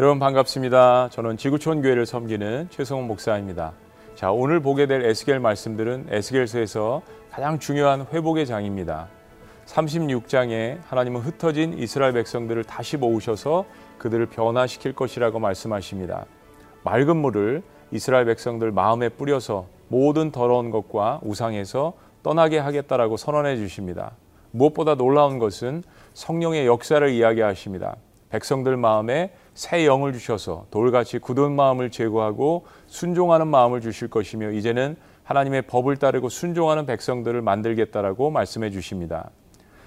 여러분 반갑습니다. 저는 지구촌 교회를 섬기는 최성훈 목사입니다. 자, 오늘 보게 될 에스겔 말씀들은 에스겔서에서 가장 중요한 회복의 장입니다. 36장에 하나님은 흩어진 이스라엘 백성들을 다시 모으셔서 그들을 변화시킬 것이라고 말씀하십니다. 맑은 물을 이스라엘 백성들 마음에 뿌려서 모든 더러운 것과 우상에서 떠나게 하겠다라고 선언해 주십니다. 무엇보다 놀라운 것은 성령의 역사를 이야기하십니다. 백성들 마음에 새 영을 주셔서 돌같이 굳은 마음을 제거하고 순종하는 마음을 주실 것이며 이제는 하나님의 법을 따르고 순종하는 백성들을 만들겠다라고 말씀해 주십니다.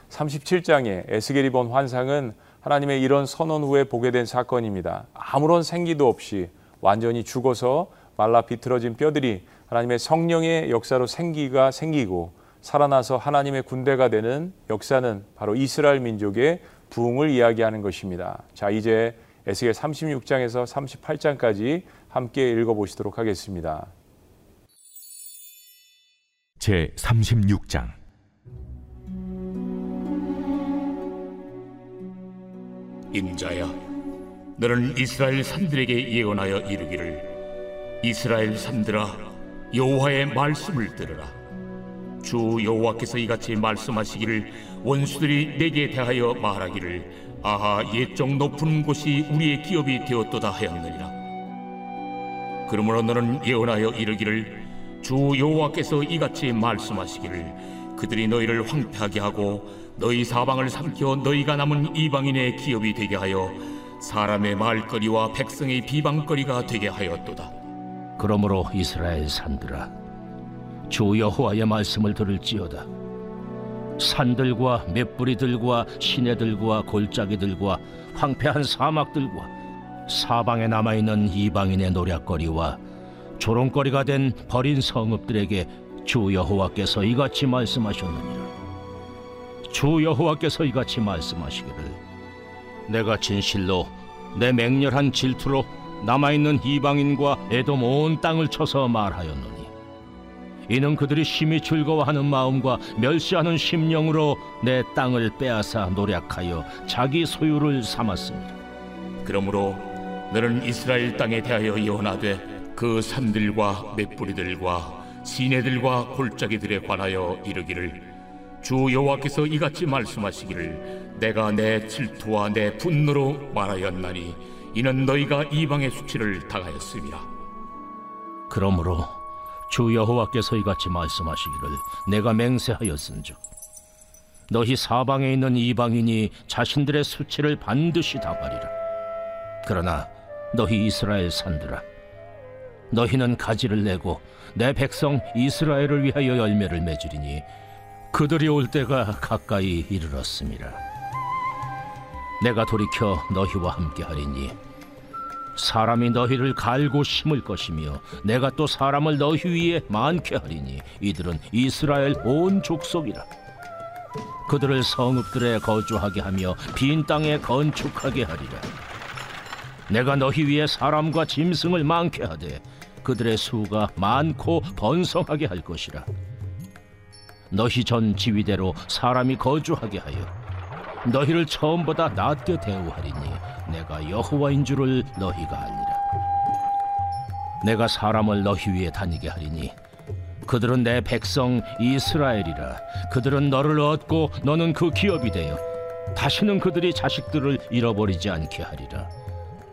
37장에 에스겔이 본 환상은 하나님의 이런 선언 후에 보게 된 사건입니다. 아무런 생기도 없이 완전히 죽어서 말라 비틀어진 뼈들이 하나님의 성령의 역사로 생기가 생기고 살아나서 하나님의 군대가 되는 역사는 바로 이스라엘 민족의 부흥을 이야기하는 것입니다. 자, 이제 에스겔 36장에서 38장까지 함께 읽어 보시도록 하겠습니다. 제 36장 인자야 너는 이스라엘 산들에게 예언하여 이르기를 이스라엘 산들아 여호와의 말씀을 들으라 주 여호와께서 이같이 말씀하시기를 원수들이 내게 대하여 말하기를 아하 옛적 높은 곳이 우리의 기업이 되었도다 하였느니라. 그러므로 너는 예언하여 이르기를 주 여호와께서 이같이 말씀하시기를 그들이 너희를 황폐하게 하고 너희 사방을 삼켜 너희가 남은 이방인의 기업이 되게 하여 사람의 말거리와 백성의 비방거리가 되게 하였도다. 그러므로 이스라엘 산들아 주 여호와의 말씀을 들을지어다. 산들과 맷뿌리들과 시내들과 골짜기들과 황폐한 사막들과 사방에 남아있는 이방인의 노략거리와 조롱거리가 된 버린 성읍들에게 주 여호와께서 이같이 말씀하셨느니라. 주 여호와께서 이같이 말씀하시기를 내가 진실로 내 맹렬한 질투로 남아있는 이방인과 에돔 온 땅을 쳐서 말하였노니 이는 그들이 심히 즐거워하는 마음과 멸시하는 심령으로 내 땅을 빼앗아 노략하여 자기 소유를 삼았습니다. 그러므로 너는 이스라엘 땅에 대하여 예언하되 그 산들과 맷뿌리들과 시내들과 골짜기들에 관하여 이르기를 주 여호와께서 이같이 말씀하시기를 내가 내 질투와 내 분노로 말하였나니 이는 너희가 이방의 수치를 당하였습니다. 그러므로 주 여호와께서 이같이 말씀하시기를 내가 맹세하였은즉 너희 사방에 있는 이방인이 자신들의 수치를 반드시 당하리라. 그러나 너희 이스라엘 산들아 너희는 가지를 내고 내 백성 이스라엘을 위하여 열매를 맺으리니 그들이 올 때가 가까이 이르렀습니다. 내가 돌이켜 너희와 함께 하리니 사람이 너희를 갈고 심을 것이며 내가 또 사람을 너희 위에 많게 하리니 이들은 이스라엘 온 족속이라. 그들을 성읍들에 거주하게 하며 빈 땅에 건축하게 하리라. 내가 너희 위에 사람과 짐승을 많게 하되 그들의 수가 많고 번성하게 할 것이라. 너희 전 지위대로 사람이 거주하게 하여 너희를 처음보다 낮게 대우하리니 내가 여호와인 줄을 너희가 알리라. 내가 사람을 너희 위에 다니게 하리니 그들은 내 백성 이스라엘이라. 그들은 너를 얻고 너는 그 기업이 되어 다시는 그들이 자식들을 잃어버리지 않게 하리라.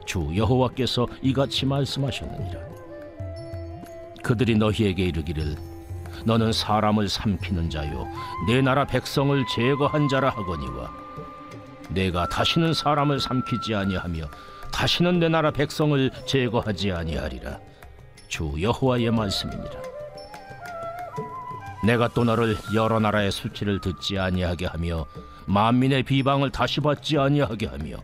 주 여호와께서 이같이 말씀하셨느니라. 그들이 너희에게 이르기를 너는 사람을 삼키는 자요 내 나라 백성을 제거한 자라 하거니와 내가 다시는 사람을 삼키지 아니하며 다시는 내 나라 백성을 제거하지 아니하리라. 주 여호와의 말씀입니다. 내가 또 너를 여러 나라의 수치를 듣지 아니하게 하며 만민의 비방을 다시 받지 아니하게 하며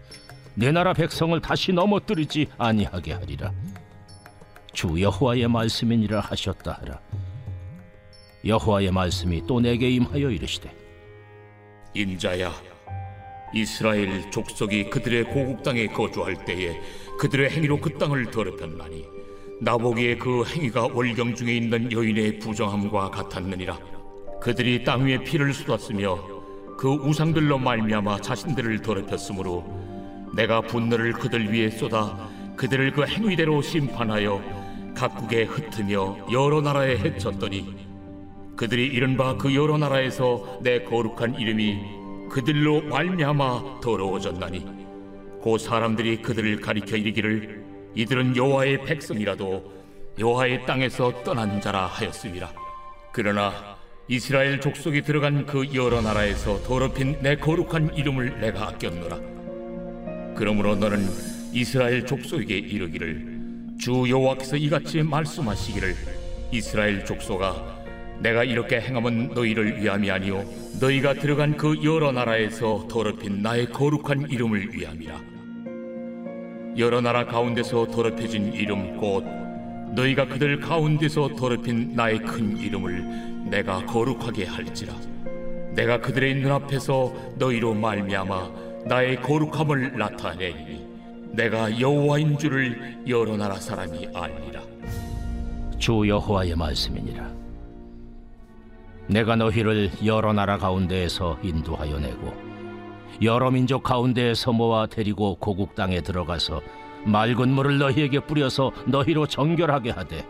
내 나라 백성을 다시 넘어뜨리지 아니하게 하리라. 주 여호와의 말씀이니라 하셨다 하라. 여호와의 말씀이 또 내게 임하여 이르시되 인자야 이스라엘 족속이 그들의 고국 땅에 거주할 때에 그들의 행위로 그 땅을 더럽혔나니 나보기에 그 행위가 월경 중에 있는 여인의 부정함과 같았느니라. 그들이 땅 위에 피를 쏟았으며 그 우상들로 말미암아 자신들을 더럽혔으므로 내가 분노를 그들 위에 쏟아 그들을 그 행위대로 심판하여 각국에 흩으며 여러 나라에 해쳤더니 그들이 이른바 그 여러 나라에서 내 거룩한 이름이 그들로 말미암아 더러워졌나니 그 사람들이 그들을 가리켜 이르기를 이들은 여호와의 백성이라도 여호와의 땅에서 떠난 자라 하였습니다. 그러나 이스라엘 족속이 들어간 그 여러 나라에서 더럽힌 내 거룩한 이름을 내가 아꼈노라. 그러므로 너는 이스라엘 족속에게 이르기를 주 여호와께서 이같이 말씀하시기를 이스라엘 족속아 내가 이렇게 행함은 너희를 위함이 아니요. 너희가 들어간 그 여러 나라에서 더럽힌 나의 거룩한 이름을 위함이라. 여러 나라 가운데서 더럽혀진 이름 곧 너희가 그들 가운데서 더럽힌 나의 큰 이름을 내가 거룩하게 할지라. 내가 그들의 눈앞에서 너희로 말미암아 나의 거룩함을 나타내리니 내가 여호와인 줄을 여러 나라 사람이 알리라. 주 여호와의 말씀이니라. 내가 너희를 여러 나라 가운데에서 인도하여 내고 여러 민족 가운데에서 모아 데리고 고국 땅에 들어가서 맑은 물을 너희에게 뿌려서 너희로 정결하게 하되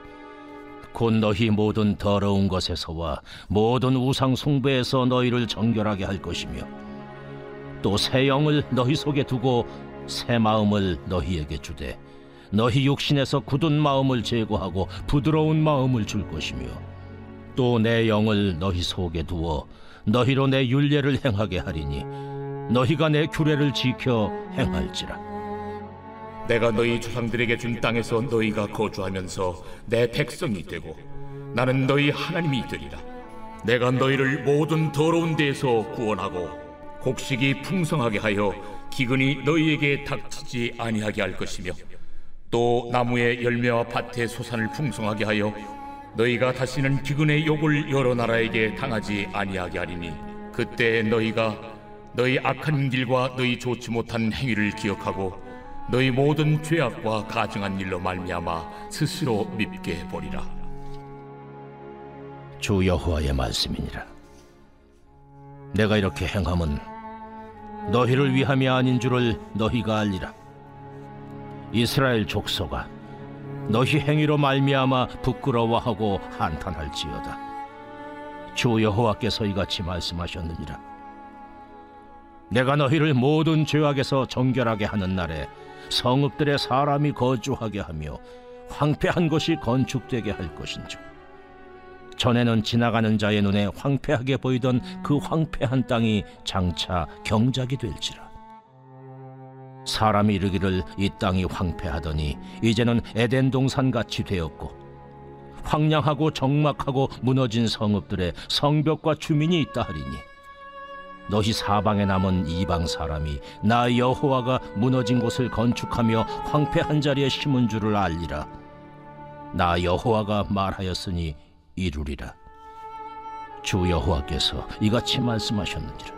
곧 너희 모든 더러운 것에서와 모든 우상 숭배에서 너희를 정결하게 할 것이며 또 새 영을 너희 속에 두고 새 마음을 너희에게 주되 너희 육신에서 굳은 마음을 제거하고 부드러운 마음을 줄 것이며 또 내 영을 너희 속에 두어 너희로 내 윤례를 행하게 하리니 너희가 내 규례를 지켜 행할지라 내가 너희 조상들에게 준 땅에서 너희가 거주하면서 내 백성이 되고 나는 너희 하나님이 되리라. 내가 너희를 모든 더러운 데에서 구원하고 곡식이 풍성하게 하여 기근이 너희에게 닥치지 아니하게 할 것이며 또 나무의 열매와 밭의 소산을 풍성하게 하여 너희가 다시는 기근의 욕을 여러 나라에게 당하지 아니하게 하리니 그때 너희가 너희 악한 길과 너희 좋지 못한 행위를 기억하고 너희 모든 죄악과 가증한 일로 말미암아 스스로 밉게 보리라. 주 여호와의 말씀이니라 내가 이렇게 행함은 너희를 위함이 아닌 줄을 너희가 알리라 이스라엘 족속아 너희 행위로 말미암아 부끄러워하고 한탄할지어다. 주 여호와께서 이같이 말씀하셨느니라. 내가 너희를 모든 죄악에서 정결하게 하는 날에 성읍들의 사람이 거주하게 하며 황폐한 것이 건축되게 할 것인즉 전에는 지나가는 자의 눈에 황폐하게 보이던 그 황폐한 땅이 장차 경작이 될지라 사람이 이르기를 이 땅이 황폐하더니 이제는 에덴 동산 같이 되었고 황량하고 적막하고 무너진 성읍들의 성벽과 주민이 있다 하리니 너희 사방에 남은 이방 사람이 나 여호와가 무너진 곳을 건축하며 황폐한 자리에 심은 줄을 알리라. 나 여호와가 말하였으니 이루리라. 주 여호와께서 이같이 말씀하셨느니라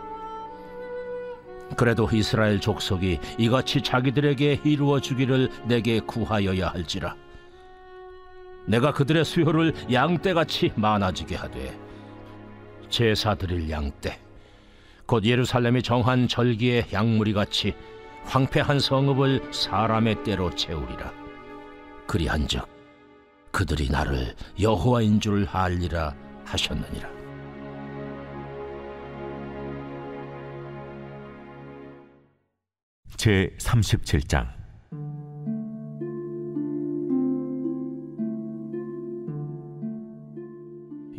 그래도 이스라엘 족속이 이같이 자기들에게 이루어 주기를 내게 구하여야 할지라. 내가 그들의 수요를 양떼같이 많아지게 하되 제사 드릴 양떼 곧 예루살렘이 정한 절기의 양무리 같이 황폐한 성읍을 사람의 때로 채우리라. 그리한즉 그들이 나를 여호와인 줄 알리라 하셨느니라 제 37장.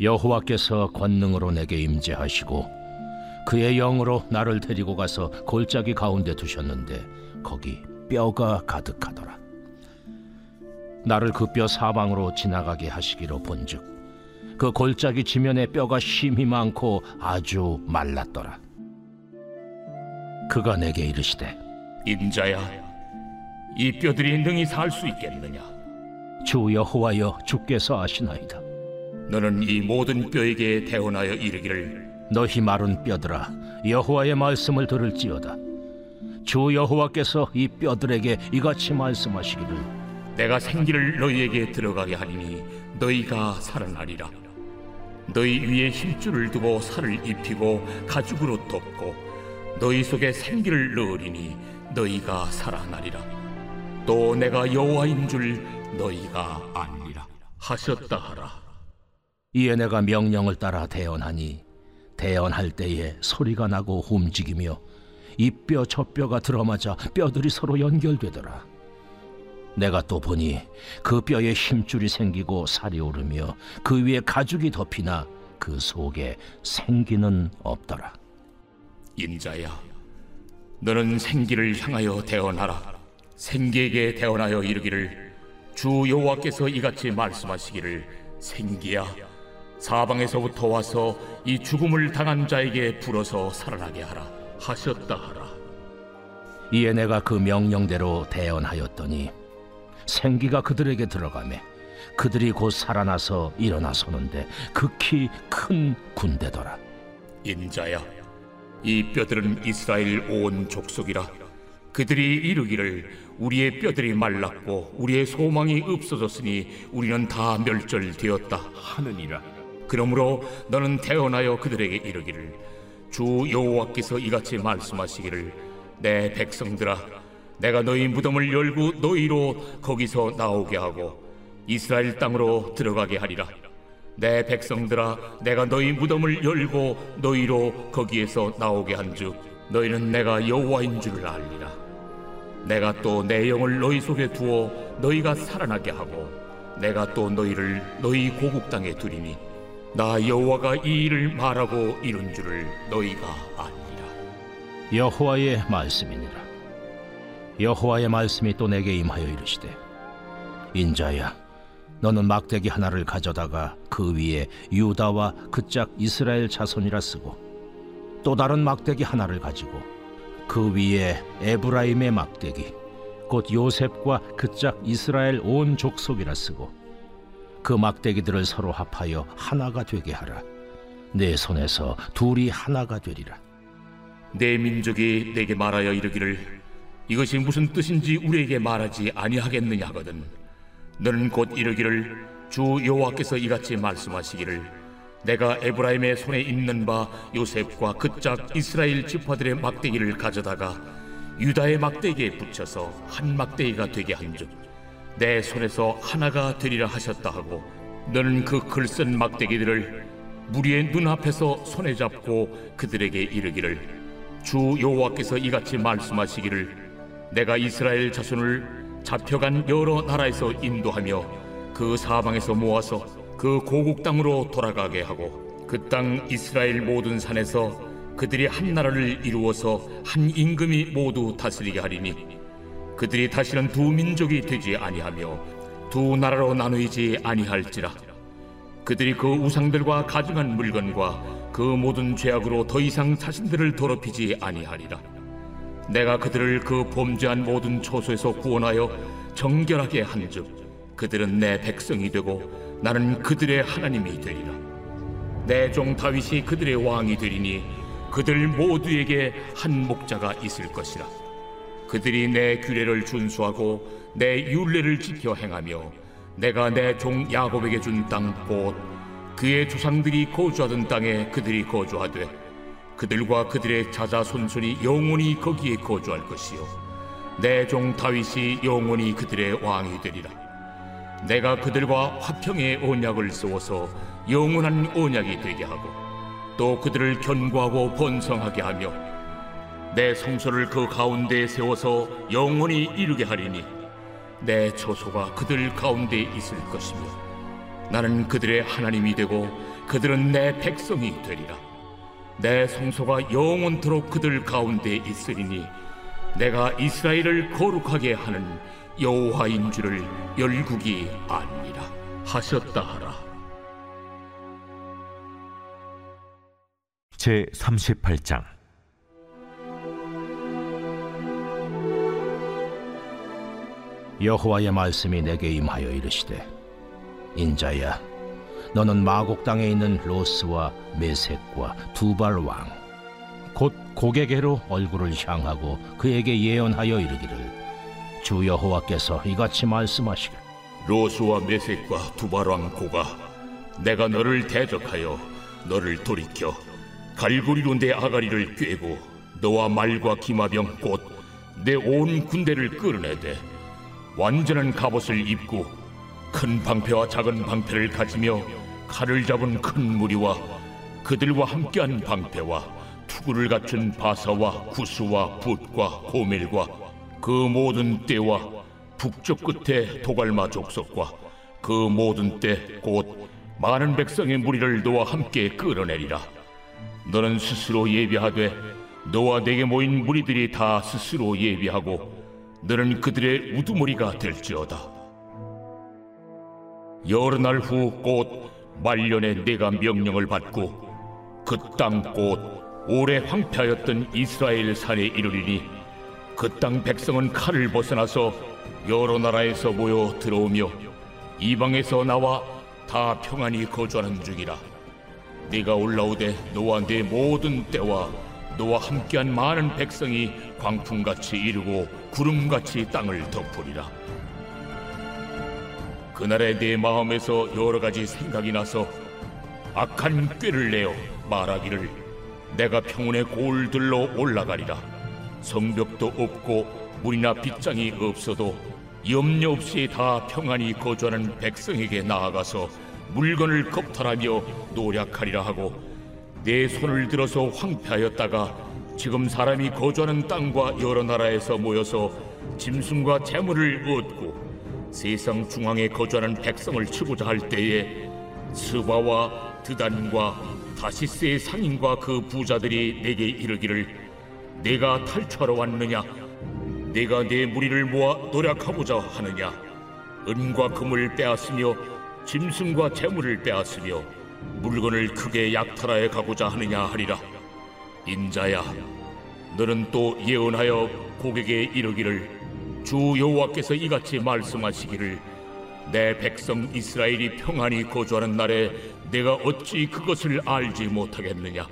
여호와께서 권능으로 내게 임재하시고 그의 영으로 나를 데리고 가서 골짜기 가운데 두셨는데 거기 뼈가 가득하더라. 나를 그 뼈 사방으로 지나가게 하시기로 본즉 그 골짜기 지면에 뼈가 심히 많고 아주 말랐더라. 그가 내게 이르시되 인자야, 이 뼈들이 능히 살 수 있겠느냐? 주 여호와여 주께서 아시나이다 너는 이 모든 뼈에게 대언하여 이르기를 너희 마른 뼈들아 여호와의 말씀을 들을지어다 주 여호와께서 이 뼈들에게 이같이 말씀하시기를 내가 생기를 너희에게 들어가게 하리니 너희가 살아나리라. 너희 위에 힘줄을 두고 살을 입히고 가죽으로 덮고 너희 속에 생기를 넣으리니 너희가 살아나리라 또 내가 여호와인 줄 너희가 알리라 하셨다 하라 이에 내가 명령을 따라 대언하니 대언할 때에 소리가 나고 움직이며 이 뼈 저 뼈가 들어맞아 뼈들이 서로 연결되더라. 내가 또 보니 그 뼈에 힘줄이 생기고 살이 오르며 그 위에 가죽이 덮이나 그 속에 생기는 없더라. 인자야 너는 생기를 향하여 대언하라. 생기에게 대언하여 이르기를 주 여호와께서 이같이 말씀하시기를 생기야. 사방에서부터 와서 이 죽음을 당한 자에게 불어서 살아나게 하라 하셨다 하라. 이에 내가 그 명령대로 대언하였더니 생기가 그들에게 들어가매 그들이 곧 살아나서 일어나 서는데 극히 큰 군대더라. 인자야 이 뼈들은 이스라엘 온 족속이라. 그들이 이르기를 우리의 뼈들이 말랐고 우리의 소망이 없어졌으니 우리는 다 멸절되었다. 하느니라. 그러므로 너는 태어나여 그들에게 이르기를 주 여호와께서 이같이 말씀하시기를 내 백성들아 내가 너희 무덤을 열고 너희로 거기서 나오게 하고 이스라엘 땅으로 들어가게 하리라 내 백성들아 내가 너희 무덤을 열고 너희로 거기에서 나오게 한즉 너희는 내가 여호와인 줄을 알리라 내가 또 내 영을 너희 속에 두어 너희가 살아나게 하고 내가 또 너희를 너희 고국 땅에 두리니 나 여호와가 이 일을 말하고 이룬 줄을 너희가 아니라 여호와의 말씀이니라. 여호와의 말씀이 또 내게 임하여 이르시되 인자야 너는 막대기 하나를 가져다가 그 위에 유다와 그 짝 이스라엘 자손이라 쓰고 또 다른 막대기 하나를 가지고 그 위에 에브라임의 막대기 곧 요셉과 그 짝 이스라엘 온 족속이라 쓰고 그 막대기들을 서로 합하여 하나가 되게 하라. 내 손에서 둘이 하나가 되리라. 내 민족이 내게 말하여 이르기를 이것이 무슨 뜻인지 우리에게 말하지 아니하겠느냐 하거든 너는 곧 이르기를 주 여호와께서 이같이 말씀하시기를 내가 에브라임의 손에 있는 바 요셉과 그짝 이스라엘 지파들의 막대기를 가져다가 유다의 막대기에 붙여서 한 막대기가 되게 한즉 내 손에서 하나가 되리라 하셨다 하고 너는 그 글쓴 막대기들을 무리의 눈앞에서 손에 잡고 그들에게 이르기를 주 여호와께서 이같이 말씀하시기를 내가 이스라엘 자손을 잡혀간 여러 나라에서 인도하며 그 사방에서 모아서 그 고국 땅으로 돌아가게 하고 그 땅 이스라엘 모든 산에서 그들이 한 나라를 이루어서 한 임금이 모두 다스리게 하리니 그들이 다시는 두 민족이 되지 아니하며 두 나라로 나누이지 아니할지라. 그들이 그 우상들과 가증한 물건과 그 모든 죄악으로 더 이상 자신들을 더럽히지 아니하리라 내가 그들을 그 범죄한 모든 초소에서 구원하여 정결하게 한즉 그들은 내 백성이 되고 나는 그들의 하나님이 되리라. 내 종 다윗이 그들의 왕이 되리니 그들 모두에게 한 목자가 있을 것이라. 그들이 내 규례를 준수하고 내 율례를 지켜 행하며 내가 내 종 야곱에게 준 땅 곧 그의 조상들이 거주하던 땅에 그들이 거주하되 그들과 그들의 자자 손손이 영원히 거기에 거주할 것이요. 내 종 다윗이 영원히 그들의 왕이 되리라. 내가 그들과 화평의 언약을 세워서 영원한 언약이 되게 하고 또 그들을 견고하고 번성하게 하며 내 성소를 그 가운데에 세워서 영원히 이루게 하리니 내 처소가 그들 가운데 있을 것이며 나는 그들의 하나님이 되고 그들은 내 백성이 되리라 내 성소가 영원토록 그들 가운데 있으리니 내가 이스라엘을 거룩하게 하는 여호와인 줄을 열국이 아니라 하셨다 하라. 제 38장. 여호와의 말씀이 내게 임하여 이르시되 인자야 너는 마곡 땅에 있는 로스와 메색과 두발 왕 곧 고개계로 얼굴을 향하고 그에게 예언하여 이르기를 주 여호와께서 이같이 말씀하시길. 로스와 메색과 두바랑 고가 내가 너를 대적하여 너를 돌이켜 갈고리로 내 아가리를 꿰고 너와 말과 기마병 곧 내 온 군대를 끌어내되 완전한 갑옷을 입고 큰 방패와 작은 방패를 가지며 칼을 잡은 큰 무리와 그들과 함께한 방패와 투구를 갖춘 바사와 구수와 붓과 고멜과 그 모든 때와 북쪽 끝에 도갈마 족속과 그 모든 때 곧 많은 백성의 무리를 너와 함께 끌어내리라. 너는 스스로 예비하되 너와 내게 모인 무리들이 다 스스로 예비하고 너는 그들의 우두머리가 될지어다 여러 날후 곧 말년에 내가 명령을 받고 그 땅 곧 오래 황폐하였던 이스라엘 산에 이르리니 그 땅 백성은 칼을 벗어나서 여러 나라에서 모여 들어오며 이방에서 나와 다 평안히 거주하는 중이라. 네가 올라오되 너와 내 모든 때와 너와 함께한 많은 백성이 광풍같이 이르고 구름같이 땅을 덮으리라 그날에 내 마음에서 여러 가지 생각이 나서 악한 꾀를 내어 말하기를 내가 평온의 골들로 올라가리라. 성벽도 없고 물이나 빗장이 없어도 염려 없이 다 평안히 거주하는 백성에게 나아가서 물건을 겁탈하며 노력하리라 하고 내 손을 들어서 황폐하였다가 지금 사람이 거주하는 땅과 여러 나라에서 모여서 짐승과 재물을 얻고 세상 중앙에 거주하는 백성을 치고자 할 때에 스바와 드단과 다시스의 상인과 그 부자들이 내게 이르기를 내가 탈출하러 왔느냐? 내가 내 무리를 모아 노력하고자 하느냐? 은과 금을 빼앗으며 짐승과 재물을 빼앗으며 물건을 크게 약탈하여 가고자 하느냐 하리라. 인자야 너는 또 예언하여 고객에 이르기를 주 여호와께서 이같이 말씀하시기를 내 백성 이스라엘이 평안히 거주하는 날에 내가 어찌 그것을 알지 못하겠느냐?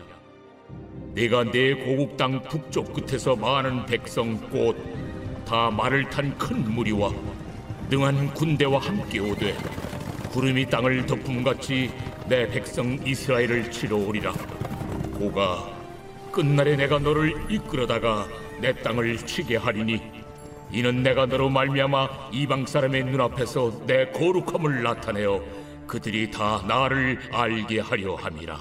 내가 내 고국 땅 북쪽 끝에서 많은 백성 곧다 말을 탄 큰 무리와 능한 군대와 함께 오되 구름이 땅을 덮음같이 내 백성 이스라엘을 치러 오리라. 고가 끝날에 내가 너를 이끌어다가 내 땅을 치게 하리니 이는 내가 너로 말미암아 이방 사람의 눈앞에서 내 거룩함을 나타내어 그들이 다 나를 알게 하려 함이라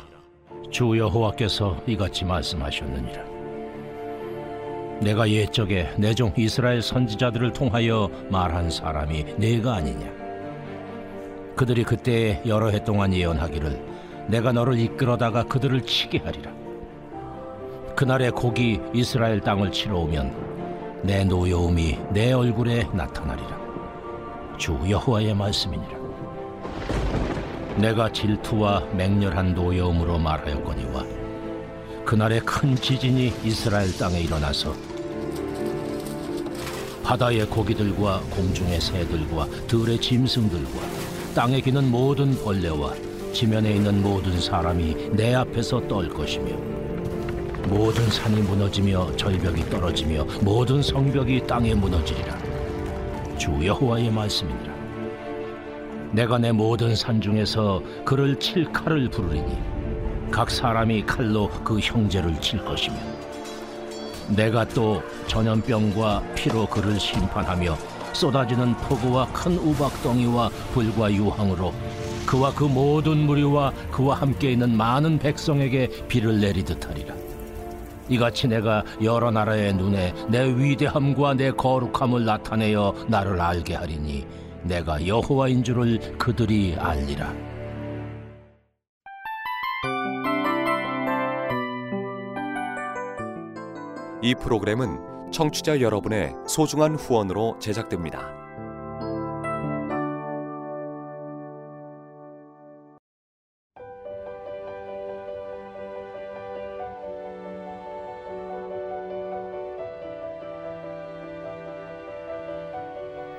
주 여호와께서 이같이 말씀하셨느니라. 내가 옛적에 내 종 이스라엘 선지자들을 통하여 말한 사람이 내가 아니냐? 그들이 그때 여러 해 동안 예언하기를 내가 너를 이끌어다가 그들을 치게 하리라. 그날에 곡이 이스라엘 땅을 치러 오면 내 노여움이 내 얼굴에 나타나리라. 주 여호와의 말씀이니라. 내가 질투와 맹렬한 노여움으로 말하였거니와 그날에 큰 지진이 이스라엘 땅에 일어나서 바다의 고기들과 공중의 새들과 들의 짐승들과 땅에 기는 모든 벌레와 지면에 있는 모든 사람이 내 앞에서 떨 것이며 모든 산이 무너지며 절벽이 떨어지며 모든 성벽이 땅에 무너지리라. 주 여호와의 말씀이니라. 내가 내 모든 산 중에서 그를 칠 칼을 부르리니 각 사람이 칼로 그 형제를 칠 것이며 내가 또 전염병과 피로 그를 심판하며 쏟아지는 폭우와 큰 우박덩이와 불과 유황으로 그와 그 모든 무리와 그와 함께 있는 많은 백성에게 비를 내리듯 하리라 이같이 내가 여러 나라의 눈에 내 위대함과 내 거룩함을 나타내어 나를 알게 하리니 내가 여호와인 줄을 그들이 알리라. 이 프로그램은 청취자 여러분의 소중한 후원으로 제작됩니다.